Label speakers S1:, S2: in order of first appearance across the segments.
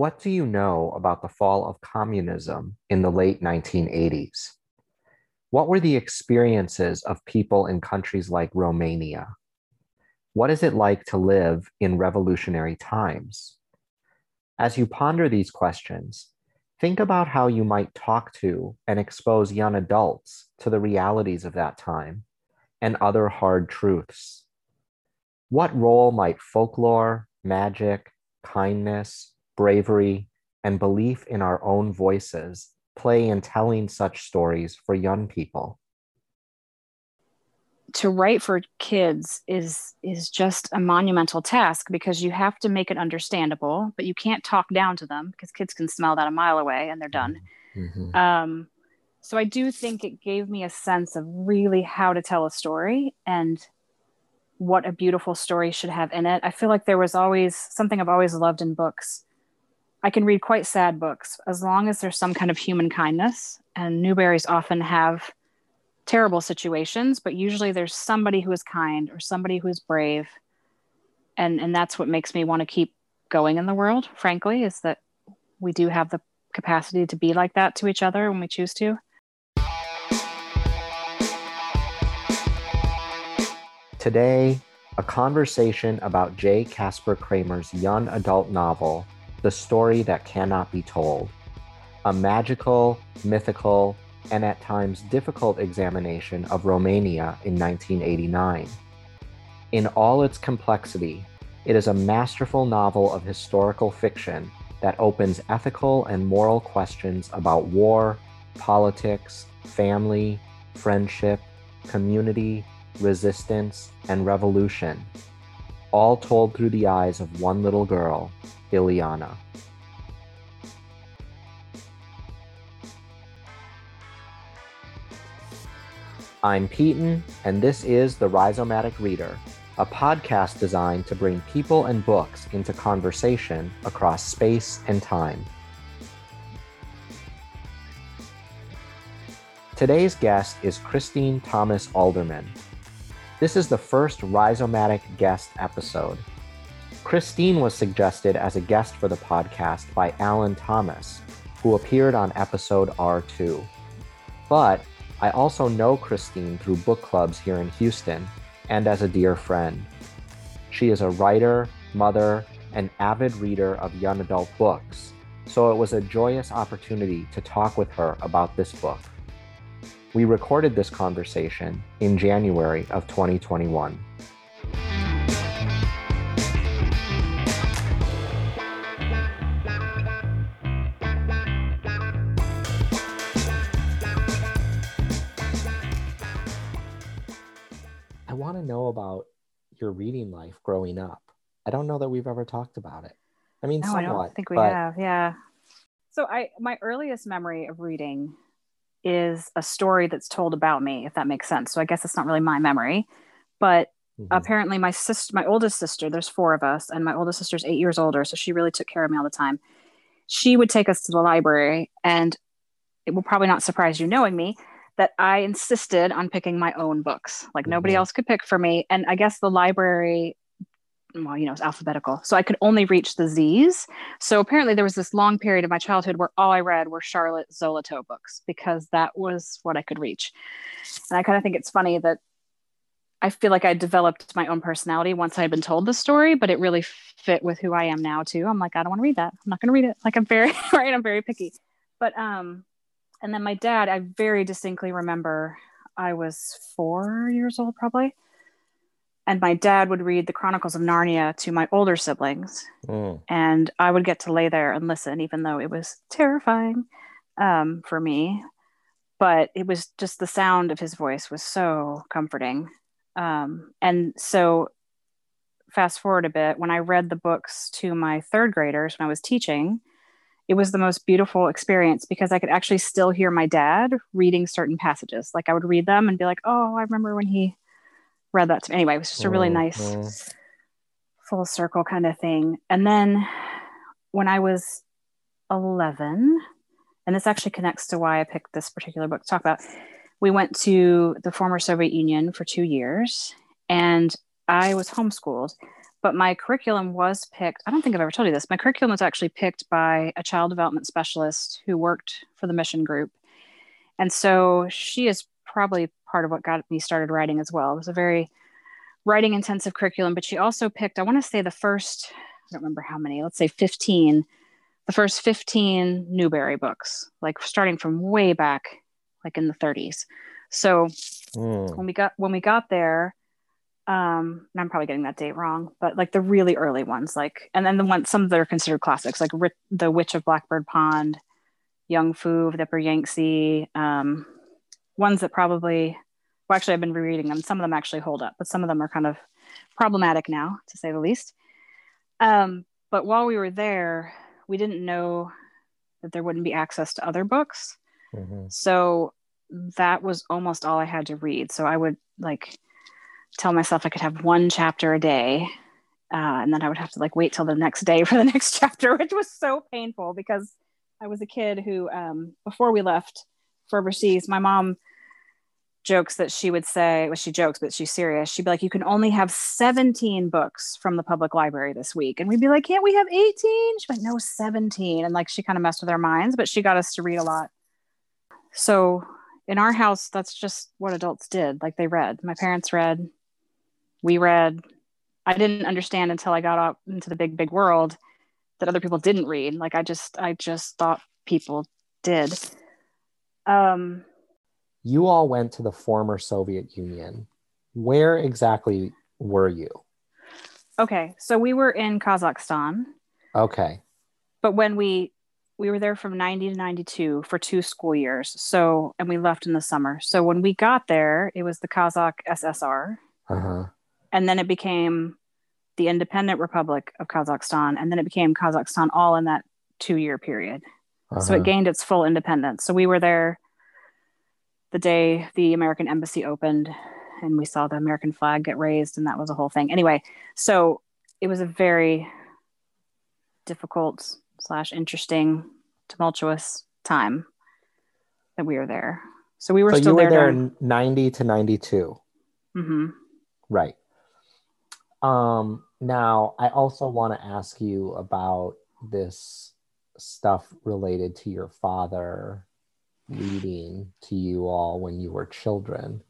S1: What do you know about the fall of communism in the late 1980s? What were the experiences of people in countries like Romania? What is it like to live in revolutionary times? As you ponder these questions, think about how you might talk to and expose young adults to the realities of that time and other hard truths. What role might folklore, magic, kindness, bravery, and belief in our own voices play in telling such stories for young people?
S2: to write for kids is is just a monumental task because you have to make it understandable but you can't talk down to them because kids can smell that a mile away and they're done mm-hmm. um, so i do think it gave me a sense of really how to tell a story and what a beautiful story should have in it i feel like there was always something i've always loved in books I can read quite sad books as long as there's some kind of human kindness. And Newberys often have terrible situations, but usually there's somebody who is kind or somebody who is brave. And, and that's what makes me want to keep going in the world, frankly, is that we do have the capacity to be like that to each other when we choose to.
S1: Today, a conversation about J. Kasper Kramer's young adult novel, the story that cannot be told. A magical, mythical, and at times difficult examination of Romania in 1989. In all its complexity, it is a masterful novel of historical fiction that opens ethical and moral questions about war, politics, family, friendship, community, resistance, and revolution, all told through the eyes of one little girl Ileana. I'm Peyton, and this is The Rhizomatic Reader, a podcast designed to bring people and books into conversation across space and time. Today's guest is Christine Thomas Alderman. This is the first Rhizomatic guest episode, Christine was suggested as a guest for the podcast by Alan Thomas, who appeared on episode R2. But I also know Christine through book clubs here in Houston and as a dear friend. She is a writer, mother, and avid reader of young adult books, so it was a joyous opportunity to talk with her about this book. We recorded this conversation in January of 2021. About your reading life growing up. I don't know that we've ever talked about it. I mean,
S2: no,
S1: somewhat,
S2: I don't think we but... have. Yeah. So I, my earliest memory of reading is a story that's told about me, if that makes sense. So I guess it's not really my memory, but mm-hmm. apparently my sister, my oldest sister, there's four of us, and my oldest sister's eight years older, so she really took care of me all the time. She would take us to the library, and it will probably not surprise you knowing me that I insisted on picking my own books. Like nobody mm-hmm. else could pick for me. And I guess the library, well, you know, it's alphabetical. So I could only reach the Z's. So apparently there was this long period of my childhood where all I read were Charlotte Zolotow books because that was what I could reach. And I kind of think it's funny that I feel like I developed my own personality once I had been told the story, but it really fit with who I am now too. I'm like, I don't want to read that. I'm not going to read it. Like I'm very right. I'm very picky. But um, and then my dad, I very distinctly remember I was four years old probably. And my dad would read the Chronicles of Narnia to my older siblings. Mm. And I would get to lay there and listen, even though it was terrifying um, for me. But it was just the sound of his voice was so comforting. Um, and so, fast forward a bit, when I read the books to my third graders when I was teaching, it was the most beautiful experience because I could actually still hear my dad reading certain passages. Like I would read them and be like, oh, I remember when he read that to me. Anyway, it was just a really nice mm-hmm. full circle kind of thing. And then when I was 11, and this actually connects to why I picked this particular book to talk about, we went to the former Soviet Union for two years and I was homeschooled but my curriculum was picked. I don't think I've ever told you this. My curriculum was actually picked by a child development specialist who worked for the mission group. And so she is probably part of what got me started writing as well. It was a very writing intensive curriculum, but she also picked, I want to say the first, I don't remember how many, let's say 15, the first 15 Newbery books, like starting from way back, like in the 30s. So mm. when we got when we got there, um, and I'm probably getting that date wrong, but like the really early ones, like, and then the ones, some that are considered classics, like The Witch of Blackbird Pond, Young Fu of the Upper Yangtze, um, ones that probably, well, actually, I've been rereading them. Some of them actually hold up, but some of them are kind of problematic now, to say the least. Um, but while we were there, we didn't know that there wouldn't be access to other books. Mm-hmm. So that was almost all I had to read. So I would like, tell myself I could have one chapter a day. Uh, and then I would have to like wait till the next day for the next chapter, which was so painful because I was a kid who, um, before we left for overseas, my mom jokes that she would say, well, she jokes, but she's serious. She'd be like, you can only have 17 books from the public library this week. And we'd be like, can't we have 18? She's like, no, 17. And like, she kind of messed with our minds, but she got us to read a lot. So in our house, that's just what adults did. Like they read. My parents read, we read. I didn't understand until I got out into the big, big world that other people didn't read. Like I just, I just thought people did. Um,
S1: you all went to the former Soviet Union. Where exactly were you?
S2: Okay, so we were in Kazakhstan.
S1: Okay.
S2: But when we we were there from 90 to 92 for two school years. So, and we left in the summer. So when we got there, it was the Kazakh SSR. Uh-huh and then it became the independent republic of kazakhstan and then it became kazakhstan all in that two year period uh-huh. so it uh-huh. gained its full independence so we were there the day the american embassy opened and we saw the american flag get raised and that was a whole thing anyway so it was a very difficult slash interesting tumultuous time that we were there so we were so still you were there, there
S1: 90 to 92 mm-hmm. right um, now, I also want to ask you about this stuff related to your father reading to you all when you were children.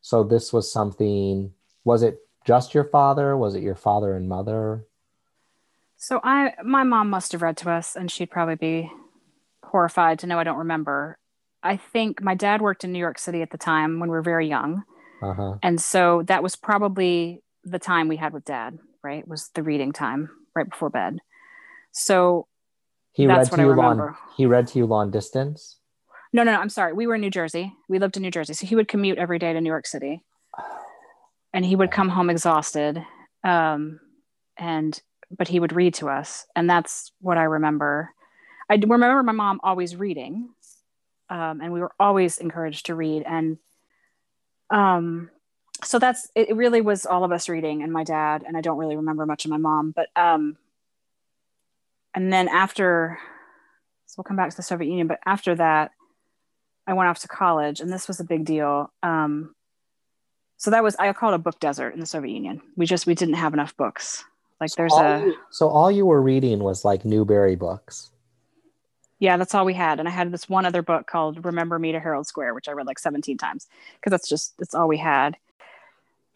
S1: So, this was something, was it just your father? Was it your father and mother?
S2: So, I, my mom must have read to us, and she'd probably be horrified to know I don't remember. I think my dad worked in New York City at the time when we were very young. Uh-huh. And so that was probably the time we had with dad, right? Was the reading time right before bed. So
S1: he read to you long he read to you long distance?
S2: No, no, no. I'm sorry. We were in New Jersey. We lived in New Jersey. So he would commute every day to New York City. And he would come home exhausted. Um, and but he would read to us. And that's what I remember. I remember my mom always reading. Um, and we were always encouraged to read. And um, so that's it really was all of us reading and my dad and i don't really remember much of my mom but um and then after so we'll come back to the soviet union but after that i went off to college and this was a big deal um so that was i call it a book desert in the soviet union we just we didn't have enough books like there's
S1: so
S2: a
S1: you, so all you were reading was like newbery books
S2: yeah, that's all we had. And I had this one other book called Remember Me to Harold Square, which I read like 17 times because that's just, that's all we had.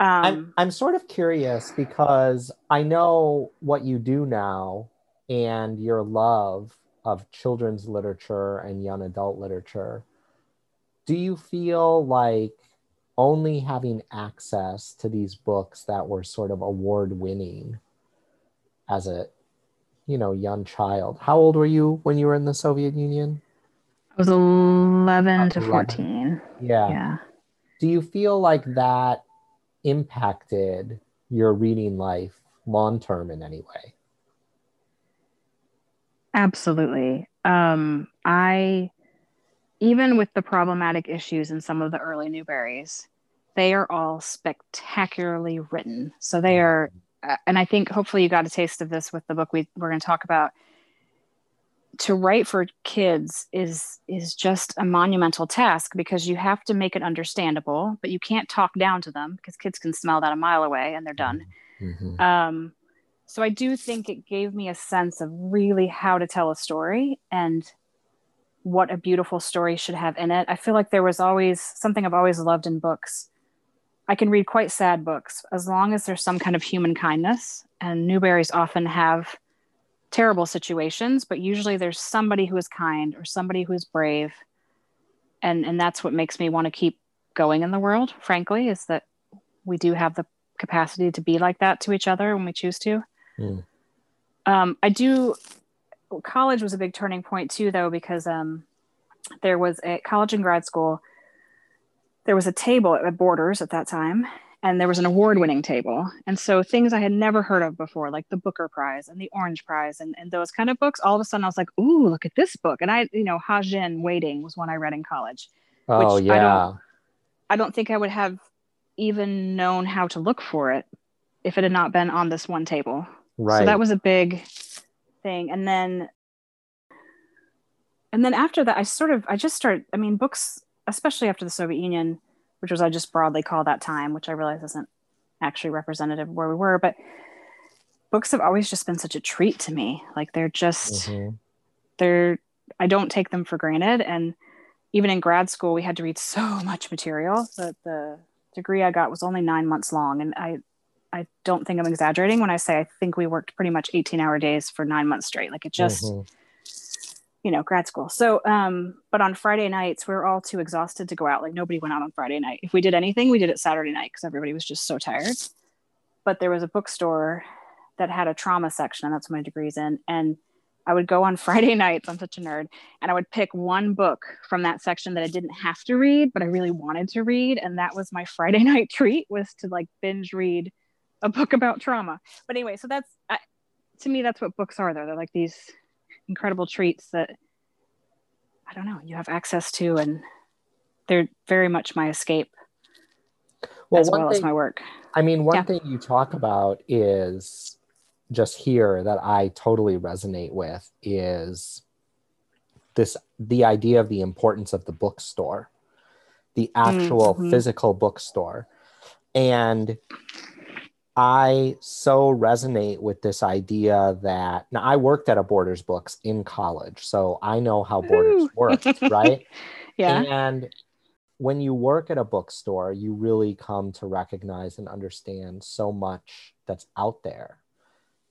S1: Um, I'm, I'm sort of curious because I know what you do now and your love of children's literature and young adult literature. Do you feel like only having access to these books that were sort of award winning as a you know young child how old were you when you were in the soviet union?
S2: I was 11 to 14
S1: yeah. Yeah. Do you feel like that impacted your reading life long term in any way?
S2: Absolutely. Um, I, even with the problematic issues in some of the early Newberys, they are all spectacularly written. So they are, uh, and I think hopefully you got a taste of this with the book we, we're going to talk about to write for kids is is just a monumental task because you have to make it understandable but you can't talk down to them because kids can smell that a mile away and they're done mm-hmm. um, so I do think it gave me a sense of really how to tell a story and what a beautiful story should have in it. I feel like there was always something I've always loved in books. I can read quite sad books as long as there's some kind of human kindness. And newberys often have terrible situations, but usually there's somebody who is kind or somebody who is brave. And and that's what makes me want to keep going in the world, frankly, is that we do have the capacity to be like that to each other when we choose to. Mm. Um, I do. College was a big turning point too, though, because um, there was a college and grad school. There was a table at Borders at that time, and there was an award-winning table. And so things I had never heard of before, like the Booker Prize and the Orange Prize, and, and those kind of books, all of a sudden I was like, "Ooh, look at this book!" And I, you know, Ha-Jin Waiting was one I read in college.
S1: Oh yeah.
S2: I don't, I don't think I would have even known how to look for it if it had not been on this one table.
S1: Right.
S2: So that was a big thing. And then and then after that I sort of I just started I mean books especially after the Soviet Union, which was I just broadly call that time, which I realize isn't actually representative of where we were, but books have always just been such a treat to me. Like they're just mm-hmm. they're I don't take them for granted and even in grad school we had to read so much material that the degree I got was only 9 months long and I I don't think I'm exaggerating when I say I think we worked pretty much 18 hour days for nine months straight. Like it just, mm-hmm. You know, grad school. So, um, but on Friday nights, we are all too exhausted to go out. Like nobody went out on Friday night. If we did anything, we did it Saturday night because everybody was just so tired. But there was a bookstore that had a trauma section, and that's my degree's in. And I would go on Friday nights. I'm such a nerd. And I would pick one book from that section that I didn't have to read, but I really wanted to read. And that was my Friday night treat was to like binge read a book about trauma. But anyway, so that's uh, to me that's what books are. Though they're like these incredible treats that I don't know you have access to, and they're very much my escape well, as well thing, as my work.
S1: I mean, one yeah. thing you talk about is just here that I totally resonate with is this the idea of the importance of the bookstore, the actual mm-hmm. physical bookstore. And I so resonate with this idea that now I worked at a Borders Books in college, so I know how Borders works, right?
S2: Yeah.
S1: And when you work at a bookstore, you really come to recognize and understand so much that's out there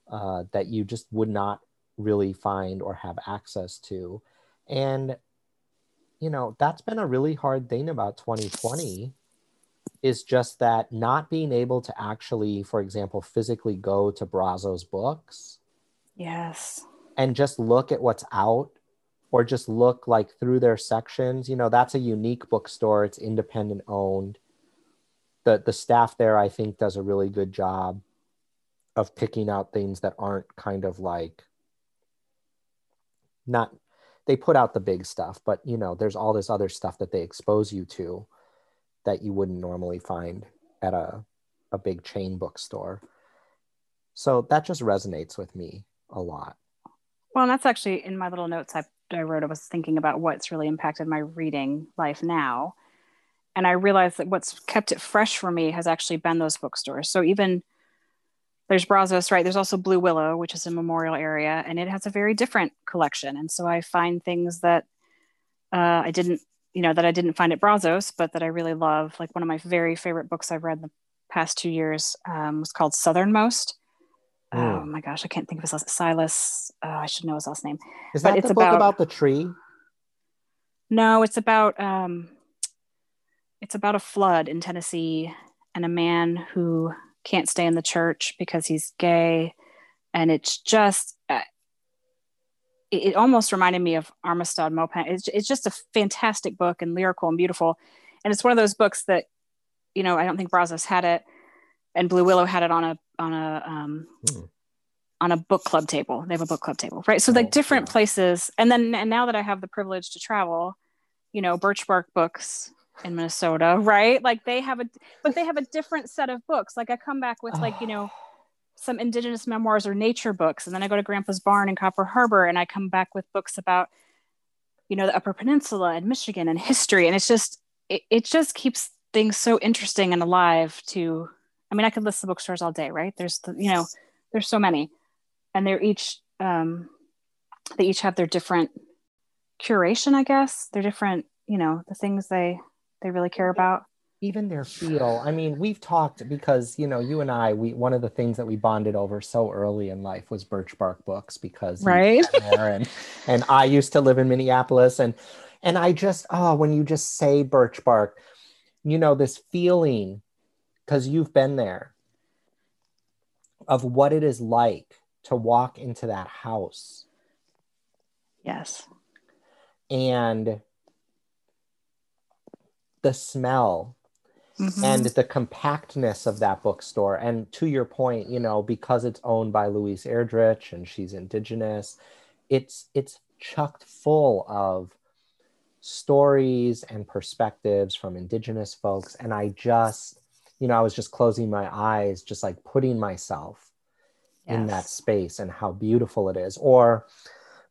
S1: uh, that you just would not really find or have access to. And, you know, that's been a really hard thing about 2020 is just that not being able to actually, for example, physically go to Brazos books.
S2: Yes.
S1: And just look at what's out or just look like through their sections. You know, that's a unique bookstore. It's independent owned. The the staff there, I think, does a really good job of picking out things that aren't kind of like not they put out the big stuff, but you know, there's all this other stuff that they expose you to that you wouldn't normally find at a, a big chain bookstore. So that just resonates with me a lot.
S2: Well, and that's actually in my little notes I, I wrote. I was thinking about what's really impacted my reading life now. And I realized that what's kept it fresh for me has actually been those bookstores. So even there's Brazos, right? There's also Blue Willow, which is a memorial area, and it has a very different collection. And so I find things that uh, I didn't you know that I didn't find at Brazos, but that I really love. Like one of my very favorite books I've read in the past two years um, was called Southernmost. Mm. Oh my gosh, I can't think of his last Silas. Uh, I should know his last name.
S1: Is that but it's the book about, about the tree?
S2: No, it's about um, it's about a flood in Tennessee and a man who can't stay in the church because he's gay, and it's just it, it almost reminded me of Armistead Maupin. It's, it's just a fantastic book and lyrical and beautiful. And it's one of those books that, you know, I don't think Brazos had it and Blue Willow had it on a, on a, um, hmm. on a book club table. They have a book club table, right? So like oh, different yeah. places. And then, and now that I have the privilege to travel, you know, Birch Bark Books in Minnesota, right? Like they have a, but they have a different set of books. Like I come back with like, you know, some indigenous memoirs or nature books and then i go to grandpa's barn in copper harbor and i come back with books about you know the upper peninsula and michigan and history and it's just it, it just keeps things so interesting and alive to i mean i could list the bookstores all day right? There's the you know there's so many and they're each um, they each have their different curation i guess. They're different you know the things they they really care about
S1: even their feel i mean we've talked because you know you and i we one of the things that we bonded over so early in life was birch bark books because
S2: right
S1: and and i used to live in minneapolis and and i just oh when you just say birch bark you know this feeling because you've been there of what it is like to walk into that house.
S2: Yes.
S1: And the smell mm-hmm. and the compactness of that bookstore. And to your point, you know, because it's owned by Louise Erdrich and she's indigenous, it's it's chucked full of stories and perspectives from indigenous folks. And I just, you know, I was just closing my eyes, just like putting myself yes. in that space and how beautiful it is. Or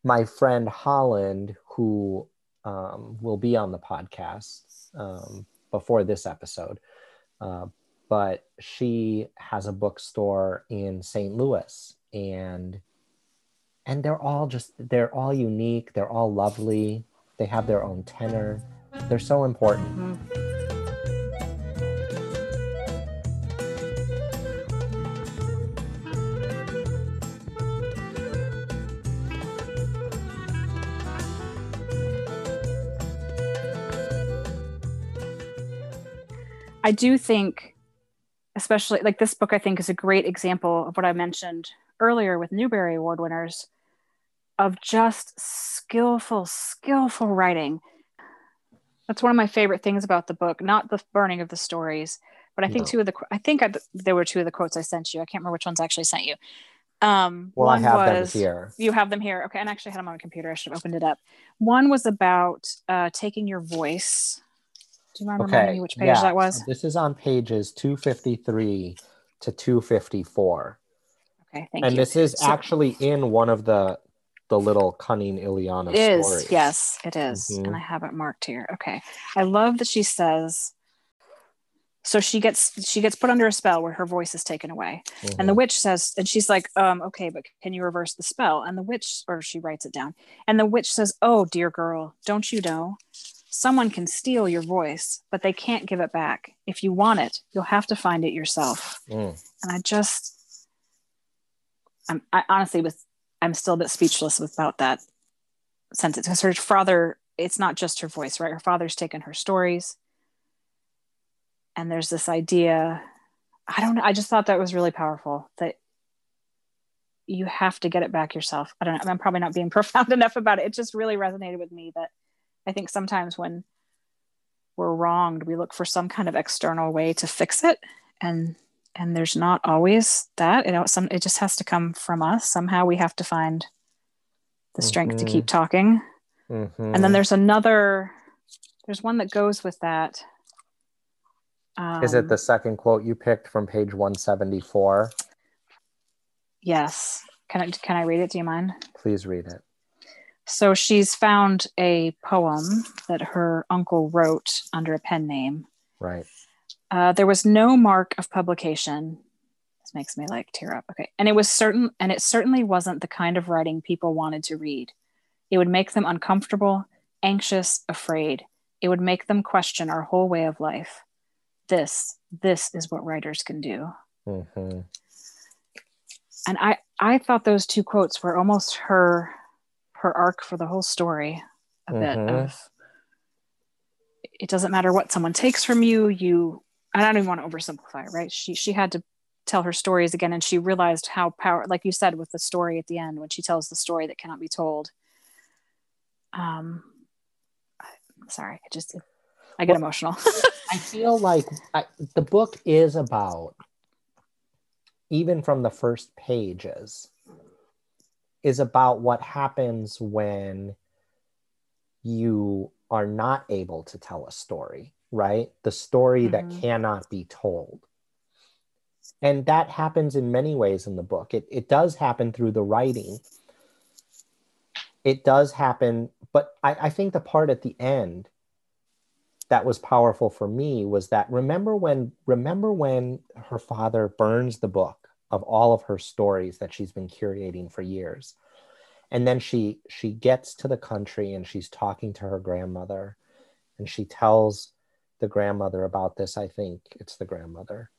S1: my friend Holland, who um, will be on the podcast um, before this episode, uh, but she has a bookstore in St. Louis, and and they're all just they're all unique. They're all lovely. They have their own tenor. They're so important. Mm-hmm.
S2: I do think, especially like this book, I think is a great example of what I mentioned earlier with Newbery Award winners of just skillful, skillful writing. That's one of my favorite things about the book, not the burning of the stories, but I think no. two of the, I think I, there were two of the quotes I sent you. I can't remember which ones I actually sent you. Um,
S1: well, one I have was, them here.
S2: You have them here. Okay. And I actually had them on my computer. I should have opened it up. One was about uh, taking your voice do you mind okay. reminding me which page yeah. that was?
S1: This is on pages 253 to 254.
S2: Okay, thank you.
S1: and
S2: you.
S1: this is so, actually in one of the the little cunning Ileana
S2: it
S1: stories.
S2: Is, yes, it is. Mm-hmm. And I have it marked here. Okay. I love that she says so she gets she gets put under a spell where her voice is taken away. Mm-hmm. And the mm-hmm. witch says and she's like, um, okay, but can you reverse the spell? And the witch or she writes it down. And the witch says, "Oh, dear girl, don't you know? Someone can steal your voice, but they can't give it back. If you want it, you'll have to find it yourself. Mm. And I just, I'm, I honestly was, I'm still a bit speechless about that sentence because her father, it's not just her voice, right? Her father's taken her stories. And there's this idea, I don't know, I just thought that was really powerful that you have to get it back yourself. I don't know. I'm probably not being profound enough about it. It just really resonated with me that I think sometimes when we're wronged, we look for some kind of external way to fix it. And and there's not always that. It some it just has to come from us. Somehow we have to find the strength mm-hmm. to keep talking. Mm-hmm. And then there's another there's one that goes with that.
S1: Um, Is it the um, second quote you picked from page 174?
S2: Yes. Can I can I read it? Do you mind?
S1: Please read it.
S2: So she's found a poem that her uncle wrote under a pen name.
S1: Right.
S2: Uh, there was no mark of publication. This makes me like tear up. Okay. And it was certain, and it certainly wasn't the kind of writing people wanted to read. It would make them uncomfortable, anxious, afraid. It would make them question our whole way of life. This, this is what writers can do. Mm-hmm. And I, I thought those two quotes were almost her her arc for the whole story a mm-hmm. bit of it doesn't matter what someone takes from you you i don't even want to oversimplify right she she had to tell her stories again and she realized how power like you said with the story at the end when she tells the story that cannot be told um sorry i just i get well, emotional
S1: i feel like I, the book is about even from the first pages is about what happens when you are not able to tell a story, right? The story mm-hmm. that cannot be told. And that happens in many ways in the book. It, it does happen through the writing. It does happen, but I, I think the part at the end that was powerful for me was that remember when remember when her father burns the book of all of her stories that she's been curating for years. And then she she gets to the country and she's talking to her grandmother and she tells the grandmother about this. I think it's the grandmother.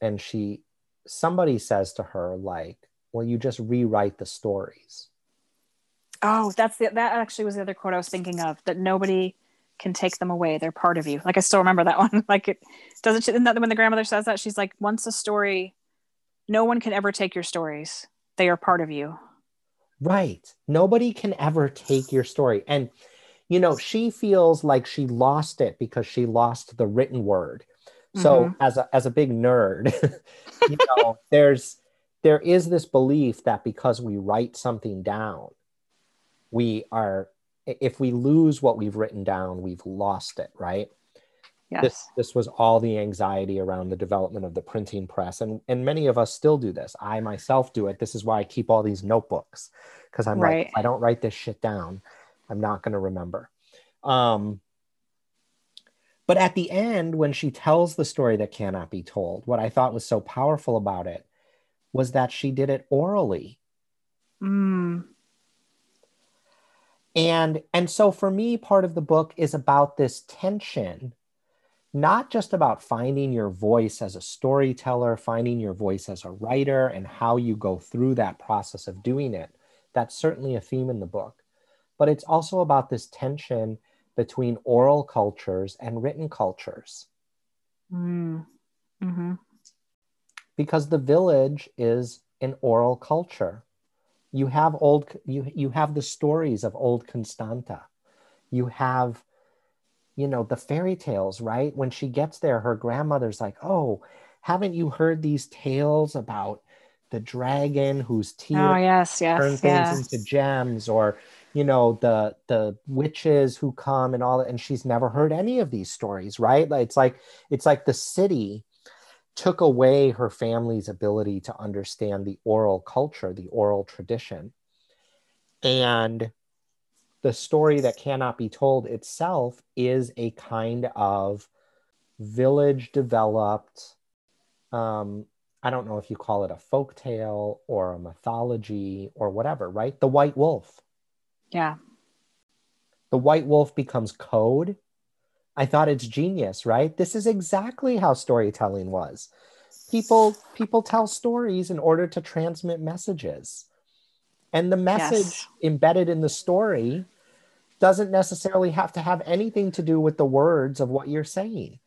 S1: And she somebody says to her like well you just rewrite the stories.
S2: Oh that's the, that actually was the other quote i was thinking of that nobody can take them away. They're part of you. Like i still remember that one. Like it doesn't isn't that when the grandmother says that? She's like once a story no one can ever take your stories. They are part of you.
S1: Right. Nobody can ever take your story. And you know she feels like she lost it because she lost the written word. So mm-hmm. as a as a big nerd you know there's there is this belief that because we write something down we are if we lose what we've written down we've lost it right
S2: yes.
S1: this this was all the anxiety around the development of the printing press and and many of us still do this i myself do it this is why i keep all these notebooks because i'm right. like i don't write this shit down i'm not going to remember um but at the end when she tells the story that cannot be told what i thought was so powerful about it was that she did it orally
S2: mm.
S1: and and so for me part of the book is about this tension not just about finding your voice as a storyteller, finding your voice as a writer, and how you go through that process of doing it. That's certainly a theme in the book. But it's also about this tension between oral cultures and written cultures.
S2: Mm. Mm-hmm.
S1: Because the village is an oral culture. You have old you you have the stories of old Constanta. You have you know, the fairy tales, right? When she gets there, her grandmother's like, Oh, haven't you heard these tales about the dragon whose teeth
S2: oh, yes, yes,
S1: turn things into gems or you know the the witches who come and all that and she's never heard any of these stories right? It's like it's like the city took away her family's ability to understand the oral culture the oral tradition. And the story that cannot be told itself is a kind of village developed um, i don't know if you call it a folk tale or a mythology or whatever right? The white wolf.
S2: Yeah.
S1: The white wolf becomes code. I thought it's genius right? This is exactly how storytelling was. People people tell stories in order to transmit messages. And the message yes. embedded in the story doesn't necessarily have to have anything to do with the words of what you're saying.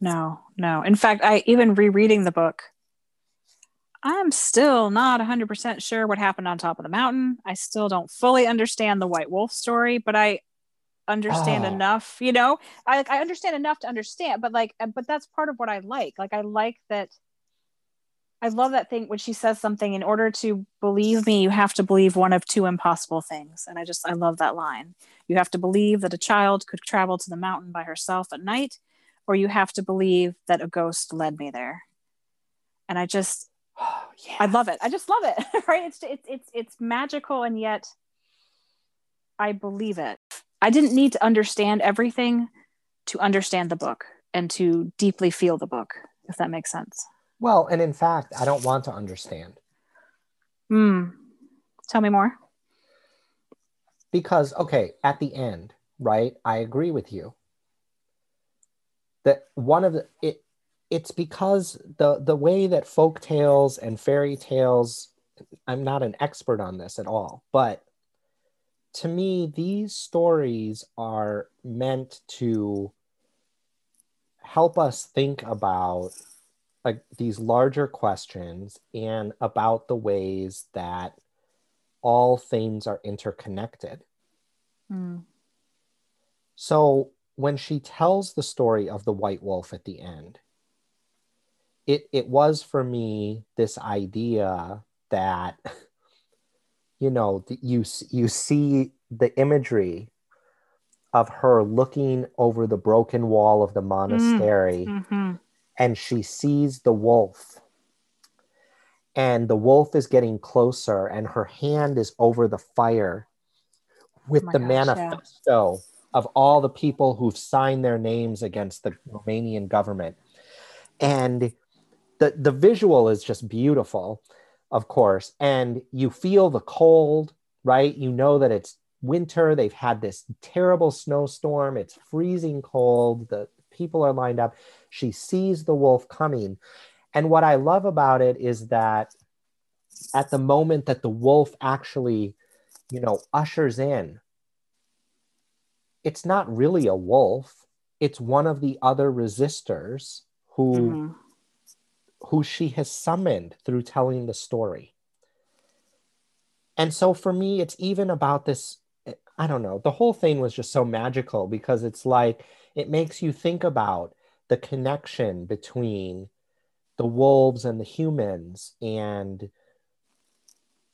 S2: No, no. In fact, I even rereading the book, I'm still not 100% sure what happened on top of the mountain. I still don't fully understand the White Wolf story, but I understand oh. enough, you know, I, I understand enough to understand, but like, uh, but that's part of what I like. Like, I like that I love that thing when she says something in order to believe me, you have to believe one of two impossible things. And I just, I love that line. You have to believe that a child could travel to the mountain by herself at night, or you have to believe that a ghost led me there. And I just, oh, yeah. I love it. I just love it. right. It's, it's, it's, it's magical. And yet I believe it. I didn't need to understand everything to understand the book and to deeply feel the book, if that makes sense.
S1: Well, and in fact, I don't want to understand.
S2: Hmm. Tell me more.
S1: Because, okay, at the end, right, I agree with you. That one of the it it's because the the way that folk tales and fairy tales I'm not an expert on this at all, but to me, these stories are meant to help us think about like these larger questions and about the ways that all things are interconnected.
S2: Mm.
S1: So when she tells the story of the white wolf at the end, it it was for me this idea that you know you you see the imagery of her looking over the broken wall of the monastery
S2: mm. mm-hmm
S1: and she sees the wolf. And the wolf is getting closer, and her hand is over the fire with oh the gosh, manifesto yeah. of all the people who've signed their names against the Romanian government. And the the the visual is just beautiful, of course, and you feel the cold, right? You know that it's winter. They've had this terrible snowstorm. It's freezing cold. The people are lined up. She sees the wolf coming. And what I love about it is that at the moment that the wolf actually, you know, ushers in, it's not really a wolf. It's one of the other resistors who mm-hmm. who she has summoned through telling the story. And so for me, it's even about this. I don't know. The whole thing was just so magical because it's like it makes you think about the connection between the wolves and the humans and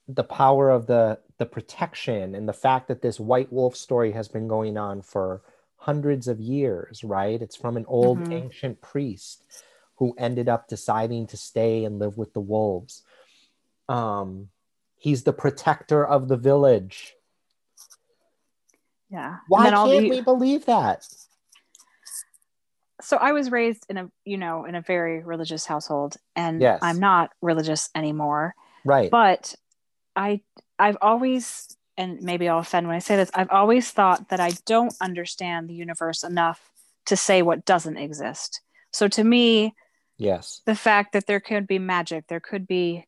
S1: the power of the the protection and the fact that this white wolf story has been going on for hundreds of years right? It's from an old mm-hmm. ancient priest who ended up deciding to stay and live with the wolves. Um he's the protector of the village.
S2: Yeah.
S1: Why can't the... we believe that
S2: so I was raised in a you know in a very religious household and yes. I'm not religious anymore.
S1: Right.
S2: But I I've always and maybe I'll offend when I say this, I've always thought that I don't understand the universe enough to say what doesn't exist. So to me,
S1: yes.
S2: The fact that there could be magic, there could be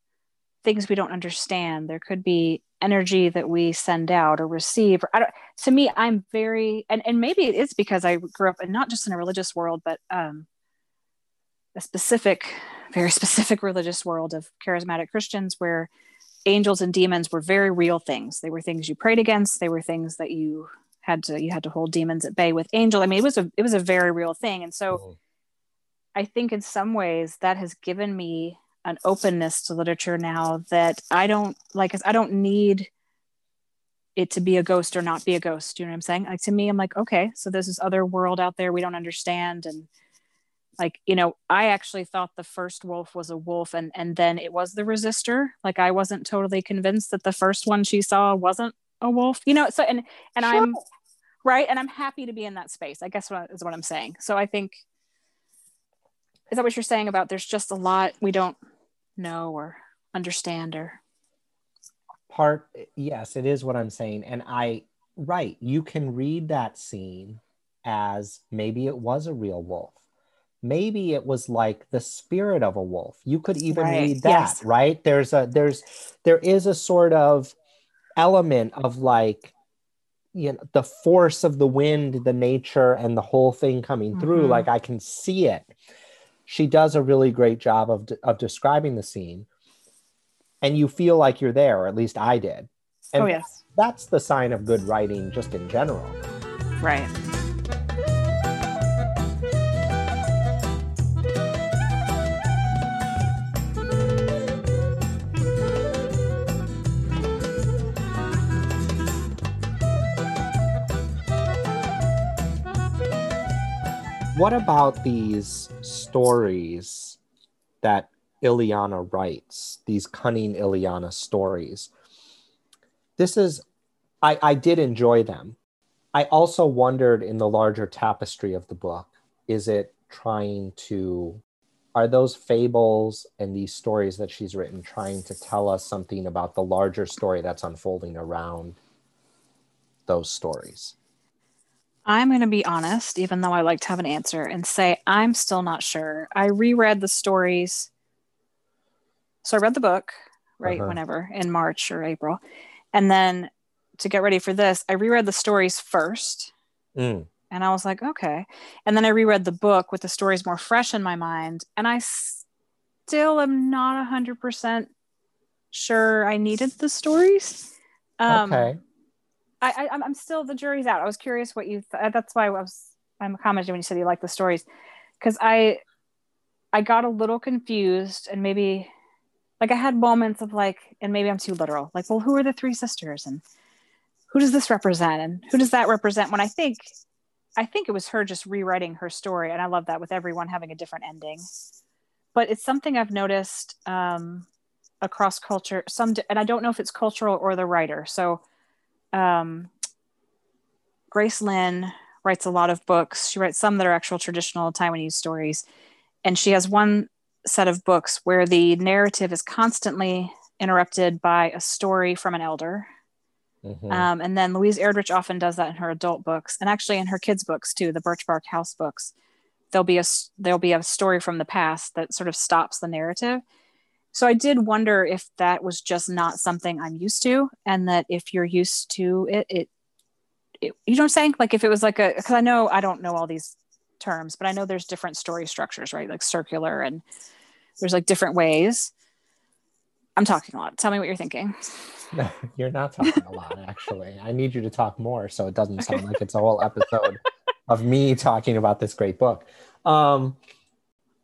S2: things we don't understand, there could be energy that we send out or receive or I don't, to me i'm very and, and maybe it is because i grew up and not just in a religious world but um, a specific very specific religious world of charismatic christians where angels and demons were very real things. They were things you prayed against. They were things that you had to you had to hold demons at bay with angel. I mean it was a it was a very real thing. And so mm-hmm. i think in some ways that has given me an openness to literature now that I don't like I don't need it to be a ghost or not be a ghost. You know what I'm saying? Like to me, I'm like, okay, so there's this other world out there we don't understand. And like, you know, I actually thought the first wolf was a wolf and and then it was the resistor. Like I wasn't totally convinced that the first one she saw wasn't a wolf. You know, so and and sure. I'm right. And I'm happy to be in that space. I guess what is what I'm saying. So I think is that what you're saying about there's just a lot we don't know or understand or
S1: part yes it is what i'm saying and i right you can read that scene as maybe it was a real wolf maybe it was like the spirit of a wolf you could even right. read that yes. right there's a there's there is a sort of element of like you know the force of the wind the nature and the whole thing coming through mm-hmm. like i can see it she does a really great job of, of describing the scene. And you feel like you're there or at least i did. And
S2: oh yes.
S1: that's the sign of good writing just in general.
S2: Right
S1: what about these stories that Ileana writes, these cunning Ileana stories? This is, I, I did enjoy them. I also wondered in the larger tapestry of the book, is it trying to, are those fables and these stories that she's written trying to tell us something about the larger story that's unfolding around those stories?
S2: I'm going to be honest, even though I like to have an answer, and say I'm still not sure. I reread the stories. So I read the book, right, uh-huh. whenever in March or April. And then to get ready for this, I reread the stories first. Mm. And I was like, okay. And then I reread the book with the stories more fresh in my mind. And I still am not 100% sure I needed the stories. Um, okay I, I am still the jury's out. I was curious what you. Th- that's why I was. I'm commenting when you said you like the stories, because I, I got a little confused and maybe, like I had moments of like, and maybe I'm too literal. Like, well, who are the three sisters and who does this represent and who does that represent? When I think, I think it was her just rewriting her story, and I love that with everyone having a different ending. But it's something I've noticed um, across culture. Some, and I don't know if it's cultural or the writer. So um, Grace Lin writes a lot of books. She writes some that are actual traditional Taiwanese stories. And she has one set of books where the narrative is constantly interrupted by a story from an elder. Mm-hmm. Um, and then Louise Erdrich often does that in her adult books, and actually in her kids' books too, the Birch Bark House books. There'll be a there'll be a story from the past that sort of stops the narrative. So I did wonder if that was just not something I'm used to, and that if you're used to it, it, it you know what I'm saying? Like if it was like a because I know I don't know all these terms, but I know there's different story structures, right? Like circular and there's like different ways. I'm talking a lot. Tell me what you're thinking.
S1: No, you're not talking a lot, actually. I need you to talk more so it doesn't sound like it's a whole episode of me talking about this great book. Um,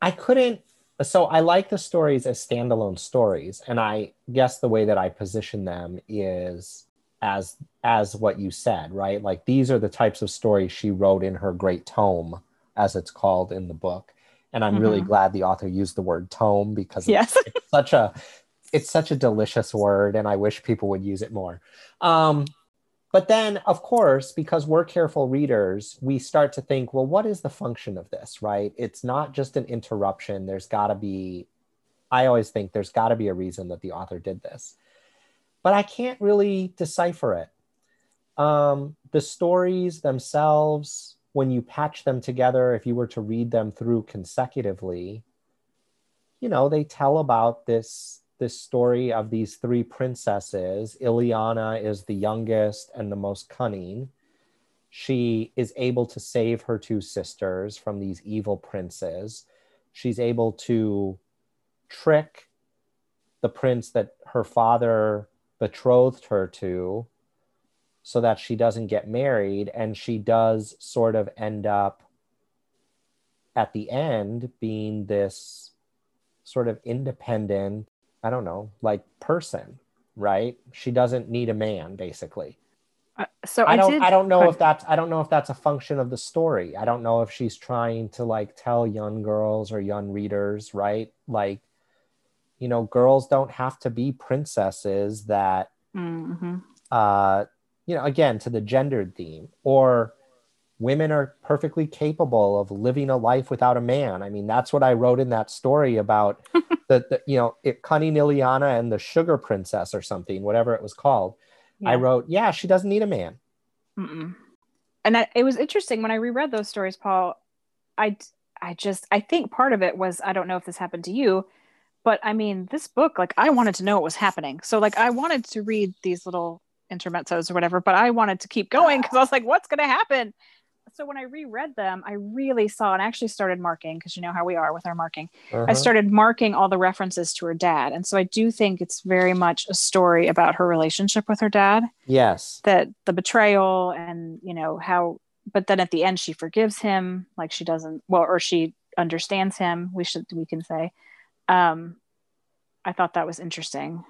S1: I couldn't, so I like the stories as standalone stories. And I guess the way that I position them is as as what you said right like these are the types of stories she wrote in her great tome as it's called in the book and i'm mm-hmm. really glad the author used the word tome because yes. it's, it's such a it's such a delicious word and i wish people would use it more um, but then of course because we're careful readers we start to think well what is the function of this right? It's not just an interruption. There's got to be i always think there's got to be a reason that the author did this. But i can't really decipher it. Um, the stories themselves when you patch them together if you were to read them through consecutively you know they tell about this this story of these three princesses. Ileana is the youngest and the most cunning. She is able to save her two sisters from these evil princes. She's able to trick the prince that her father betrothed her to so that she doesn't get married. And she does sort of end up at the end being this sort of independent I don't know, like person, right? She doesn't need a man, basically.
S2: Uh, so
S1: I, I don't, did, I don't know if that's, I don't know if that's a function of the story. I don't know if she's trying to like tell young girls or young readers, right? Like, you know, girls don't have to be princesses that, mm-hmm. uh, you know, again, to the gendered theme, or women are perfectly capable of living a life without a man. I mean, that's what I wrote in that story about the, the you know, it, Cunning Ileana and the Sugar Princess or something, whatever it was called. Yeah. I wrote, yeah, she doesn't need a man.
S2: Mm-mm. And I, it was interesting when I reread those stories, Paul. I, I just, I think part of it was, I don't know if this happened to you, but I mean, this book, like, I wanted to know what was happening. So, like, I wanted to read these little intermezzos or whatever, but I wanted to keep going ah. because I was like, what's going to happen? So when I reread them, I really saw and actually started marking because you know how we are with our marking. Uh-huh. I started marking all the references to her dad. And so I do think it's very much a story about her relationship with her dad.
S1: Yes.
S2: That the betrayal and, you know, how, but then at the end she forgives him, like she doesn't, well, or she understands him, we should, we can say. Um, I thought that was interesting.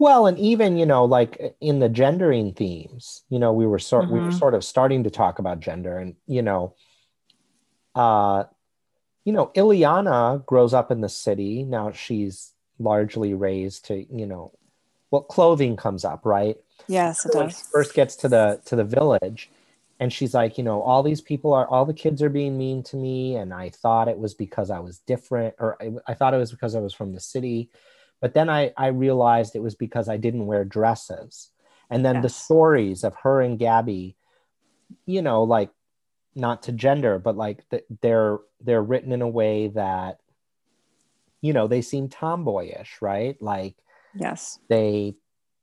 S1: Well, and even you know, like in the gendering themes, you know, we were sort mm-hmm. we were mm-hmm. sort of starting to talk about gender, and you know, uh, you know, Ileana grows up in the city. Now she's largely raised to you know, well, clothing comes up, right?
S2: Yes, it does.
S1: First gets to the to the village, and she's like, you know, all these people are, all the kids are being mean to me, and I thought it was because I was different, or I, I thought it was because I was from the city but then I, I realized it was because I didn't wear dresses. And then yes. the stories of her and Gabby, you know, like not to gender, but like the, they're they're written in a way that, you know, they seem tomboyish, right? Like
S2: yes,
S1: they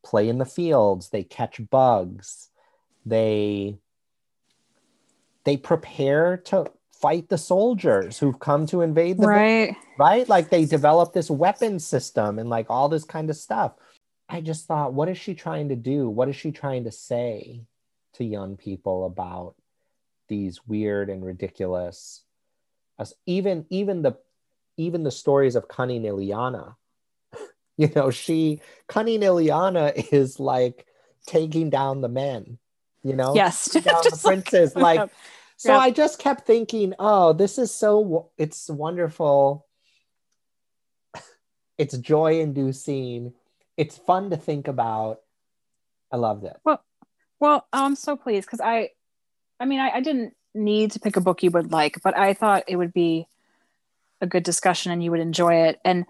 S1: play in the fields, they catch bugs, they they prepare to fight the soldiers who've come to invade the
S2: right.
S1: right? Like they develop this weapon system and like all this kind of stuff. I just thought what is she trying to do? What is she trying to say to young people about these weird and ridiculous even even the even the stories of cunning Ileana you know she cunning Ileana is like taking down the men you know?
S2: Yes.
S1: Down the princes. like, like so yep. I just kept thinking, oh, this is so it's wonderful. it's joy inducing. It's fun to think about. I loved it.
S2: Well, well, I'm so pleased because I, I mean, I, I didn't need to pick a book you would like, but I thought it would be a good discussion and you would enjoy it. And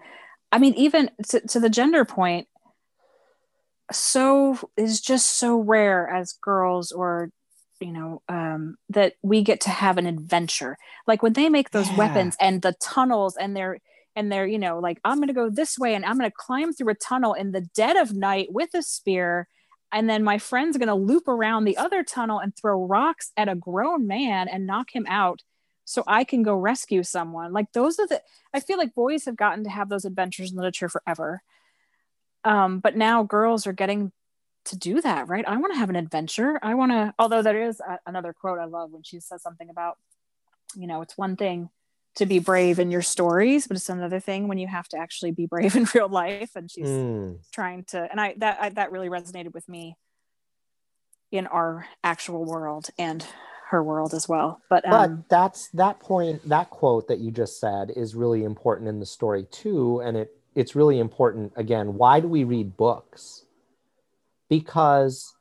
S2: I mean, even to, to the gender point, so is just so rare as girls or you know um, that we get to have an adventure. Like when they make those yeah. weapons and the tunnels and they're and they're you know like i'm going to go this way and i'm going to climb through a tunnel in the dead of night with a spear and then my friend's going to loop around the other tunnel and throw rocks at a grown man and knock him out so i can go rescue someone. Like those are the i feel like boys have gotten to have those adventures in literature forever. Um, but now girls are getting to do that right? I want to have an adventure. I want to although there is a, another quote i love when she says something about you know it's one thing to be brave in your stories but it's another thing when you have to actually be brave in real life and she's mm. trying to and i that I, that really resonated with me in our actual world and her world as well but
S1: um, but that's that point that quote that you just said is really important in the story too and it it's really important again why do we read books because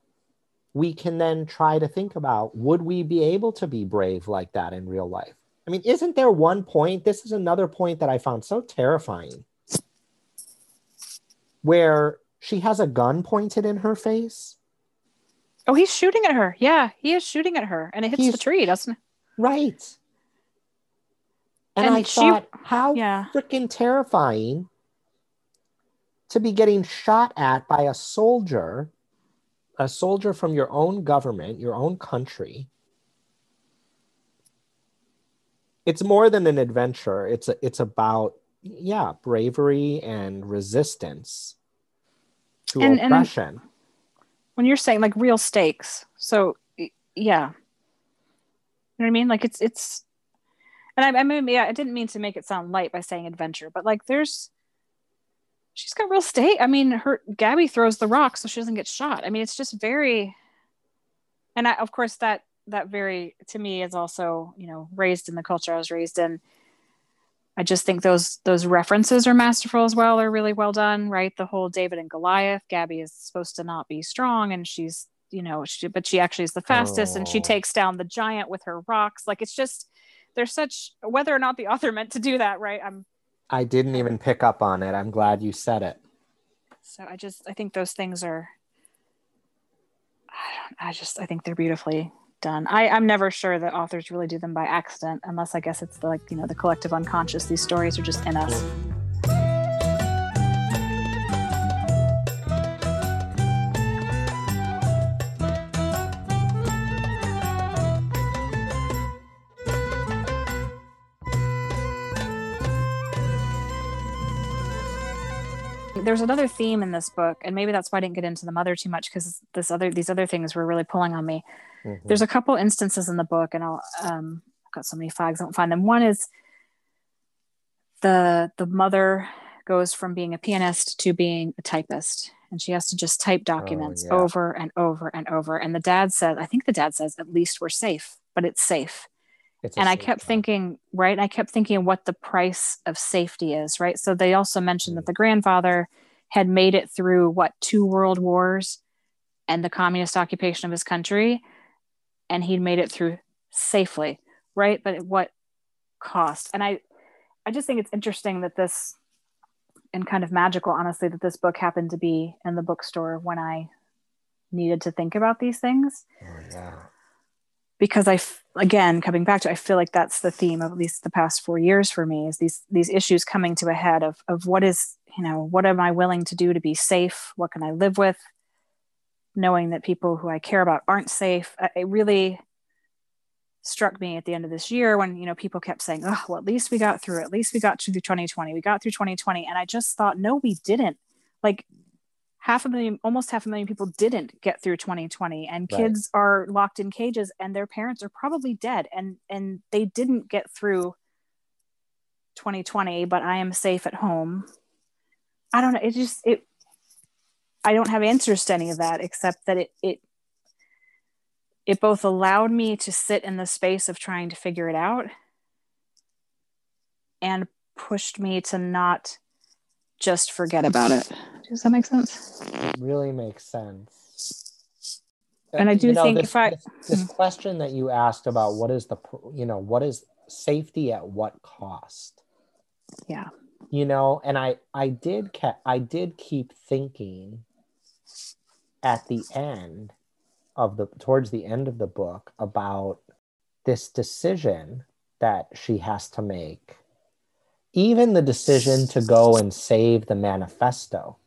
S1: we can then try to think about would we be able to be brave like that in real life I mean, isn't there one point? This is another point that I found so terrifying where she has a gun pointed in her face.
S2: Oh, he's shooting at her. Yeah, he is shooting at her and it hits he's, the tree, doesn't it?
S1: Right. And, and I she, thought, how yeah. freaking terrifying to be getting shot at by a soldier, a soldier from your own government, your own country it's more than an adventure. It's a, it's about yeah bravery and resistance to and, oppression. And
S2: when you're saying like real stakes, so yeah, you know what I mean. Like it's it's, and I, I mean yeah, I didn't mean to make it sound light by saying adventure, but like there's she's got real stake. I mean, her Gabby throws the rock so she doesn't get shot. I mean, it's just very, and I, of course that that very to me is also you know raised in the culture I was raised in. I just think those those references are masterful as well. Are really well done, right? The whole David and Goliath. Gabby is supposed to not be strong, and she's you know, she, but she actually is the fastest, oh. and she oh. takes down the giant with her rocks. Like it's just there's such whether or not the author meant to do that, right? I'm.
S1: I didn't even pick up on it. I'm glad you said it.
S2: So I just I think those things are. I don't. I just I think they're beautifully done. I, I'm never sure that authors really do them by accident, unless I guess it's the, like, you know, the collective unconscious. These stories are just in us. There's another theme in this book, and maybe that's why I didn't get into the mother too much because this other these other things were really pulling on me. Mm-hmm. There's a couple instances in the book, and I'll um, I've got so many flags, I don't find them. One is the the mother goes from being a pianist to being a typist and she has to just type oh, documents oh, yeah. over and over and over and the dad says i think the dad says at least we're safe but it's safe and i kept time. thinking right i kept thinking what the price of safety is right so they also mentioned mm. that the grandfather had made it through what two world wars and the communist occupation of his country and he'd made it through safely right but at what cost and i i just think it's interesting that this and kind of magical honestly that this book happened to be in the bookstore when i needed to think about these things oh, yeah. Because i again coming back to i feel like that's the theme of at least the past four years for me is these these issues coming to a head of of what is you know what am i willing to do to be safe what can i live with knowing that people who I care about aren't safe. It really struck me at the end of this year when you know people kept saying, "Oh, well, at least we got through. At least we got through 2020. We got through 2020." And I just thought, no, we didn't. Like half a million, almost half a million people didn't get through 2020, and right. kids are locked in cages, and their parents are probably dead, and and they didn't get through 2020. But I am safe at home. I don't know. It just it I don't have answers to any of that except that it it it both allowed me to sit in the space of trying to figure it out and pushed me to not just forget about it. Does that make sense?
S1: It really makes sense.
S2: And I do you know, think
S1: this,
S2: if I
S1: this, this hmm. question that you asked about what is the you know what is safety at what cost?
S2: Yeah.
S1: You know, and I I did I did keep thinking at the end of the towards the end of the book about this decision that she has to make even the decision to go and save the manifesto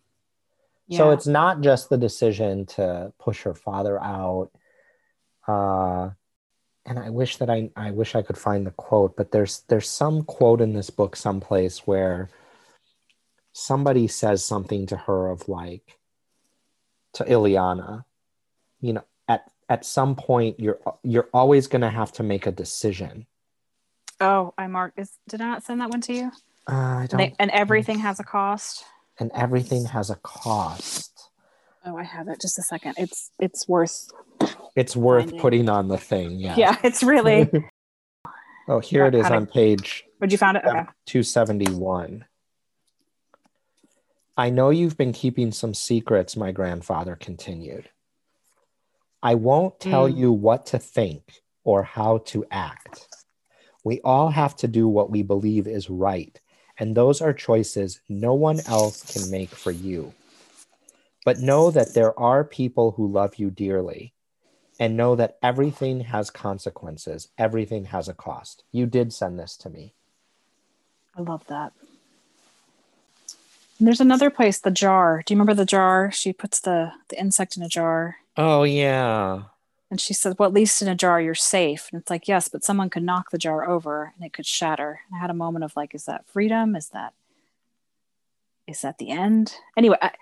S1: yeah. so it's not just the decision to push her father out uh, and i wish that I, I wish i could find the quote but there's there's some quote in this book someplace where somebody says something to her of like to Ileana, you know, at at some point you're you're always going to have to make a decision.
S2: Oh, I marked. Is did I not send that one to you?
S1: Uh, I don't.
S2: They, and everything has a cost.
S1: And everything has a cost.
S2: Oh, I have it. Just a second. It's it's worth.
S1: It's worth finding. putting on the thing. Yeah.
S2: Yeah, it's really.
S1: oh, here it is on page.
S2: Would you found it? Okay.
S1: Two seventy one. I know you've been keeping some secrets, my grandfather continued. I won't tell mm. you what to think or how to act. We all have to do what we believe is right, and those are choices no one else can make for you. But know that there are people who love you dearly, and know that everything has consequences, everything has a cost. You did send this to me.
S2: I love that. And there's another place, the jar. Do you remember the jar? She puts the the insect in a jar.
S1: Oh yeah.
S2: And she said, "Well, at least in a jar you're safe." And it's like, "Yes, but someone could knock the jar over and it could shatter." And I had a moment of like, "Is that freedom? Is that is that the end?" Anyway, I,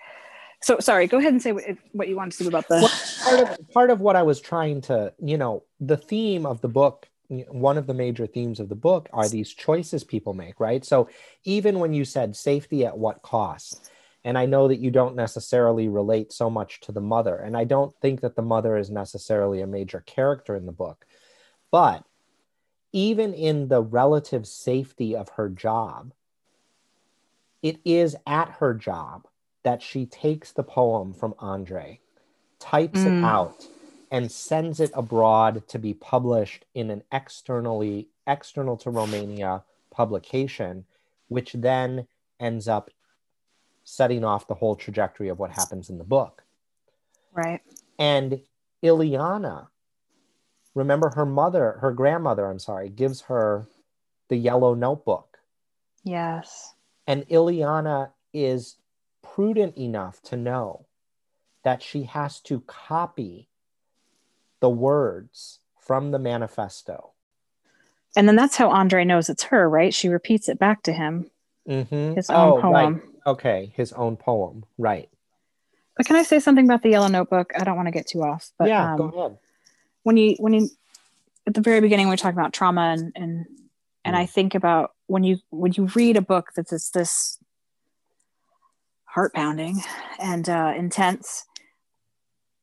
S2: so sorry. Go ahead and say what, what you want to say about the well,
S1: part of part of what I was trying to, you know, the theme of the book one of the major themes of the book are these choices people make, right? So even when you said safety at what cost, and I know that you don't necessarily relate so much to the mother, and I don't think that the mother is necessarily a major character in the book, but even in the relative safety of her job, it is at her job that she takes the poem from Andre, types mm. it out and sends it abroad to be published in an externally external to Romania publication, which then ends up setting off the whole trajectory of what happens in the book.
S2: Right.
S1: And Ileana, remember her mother, her grandmother, I'm sorry, gives her the yellow notebook.
S2: Yes.
S1: And Ileana is prudent enough to know that she has to copy the words from the manifesto.
S2: And then that's how Andre knows it's her, right? She repeats it back to him.
S1: Mm-hmm.
S2: His own oh, poem.
S1: Right. Okay, his own poem, right.
S2: But can I say something about the yellow notebook? I don't want to get too off. But
S1: yeah, um, go ahead.
S2: When you when you at the very beginning we talk about trauma and and and mm. I think about when you when you read a book that's this, this heart pounding and uh, intense,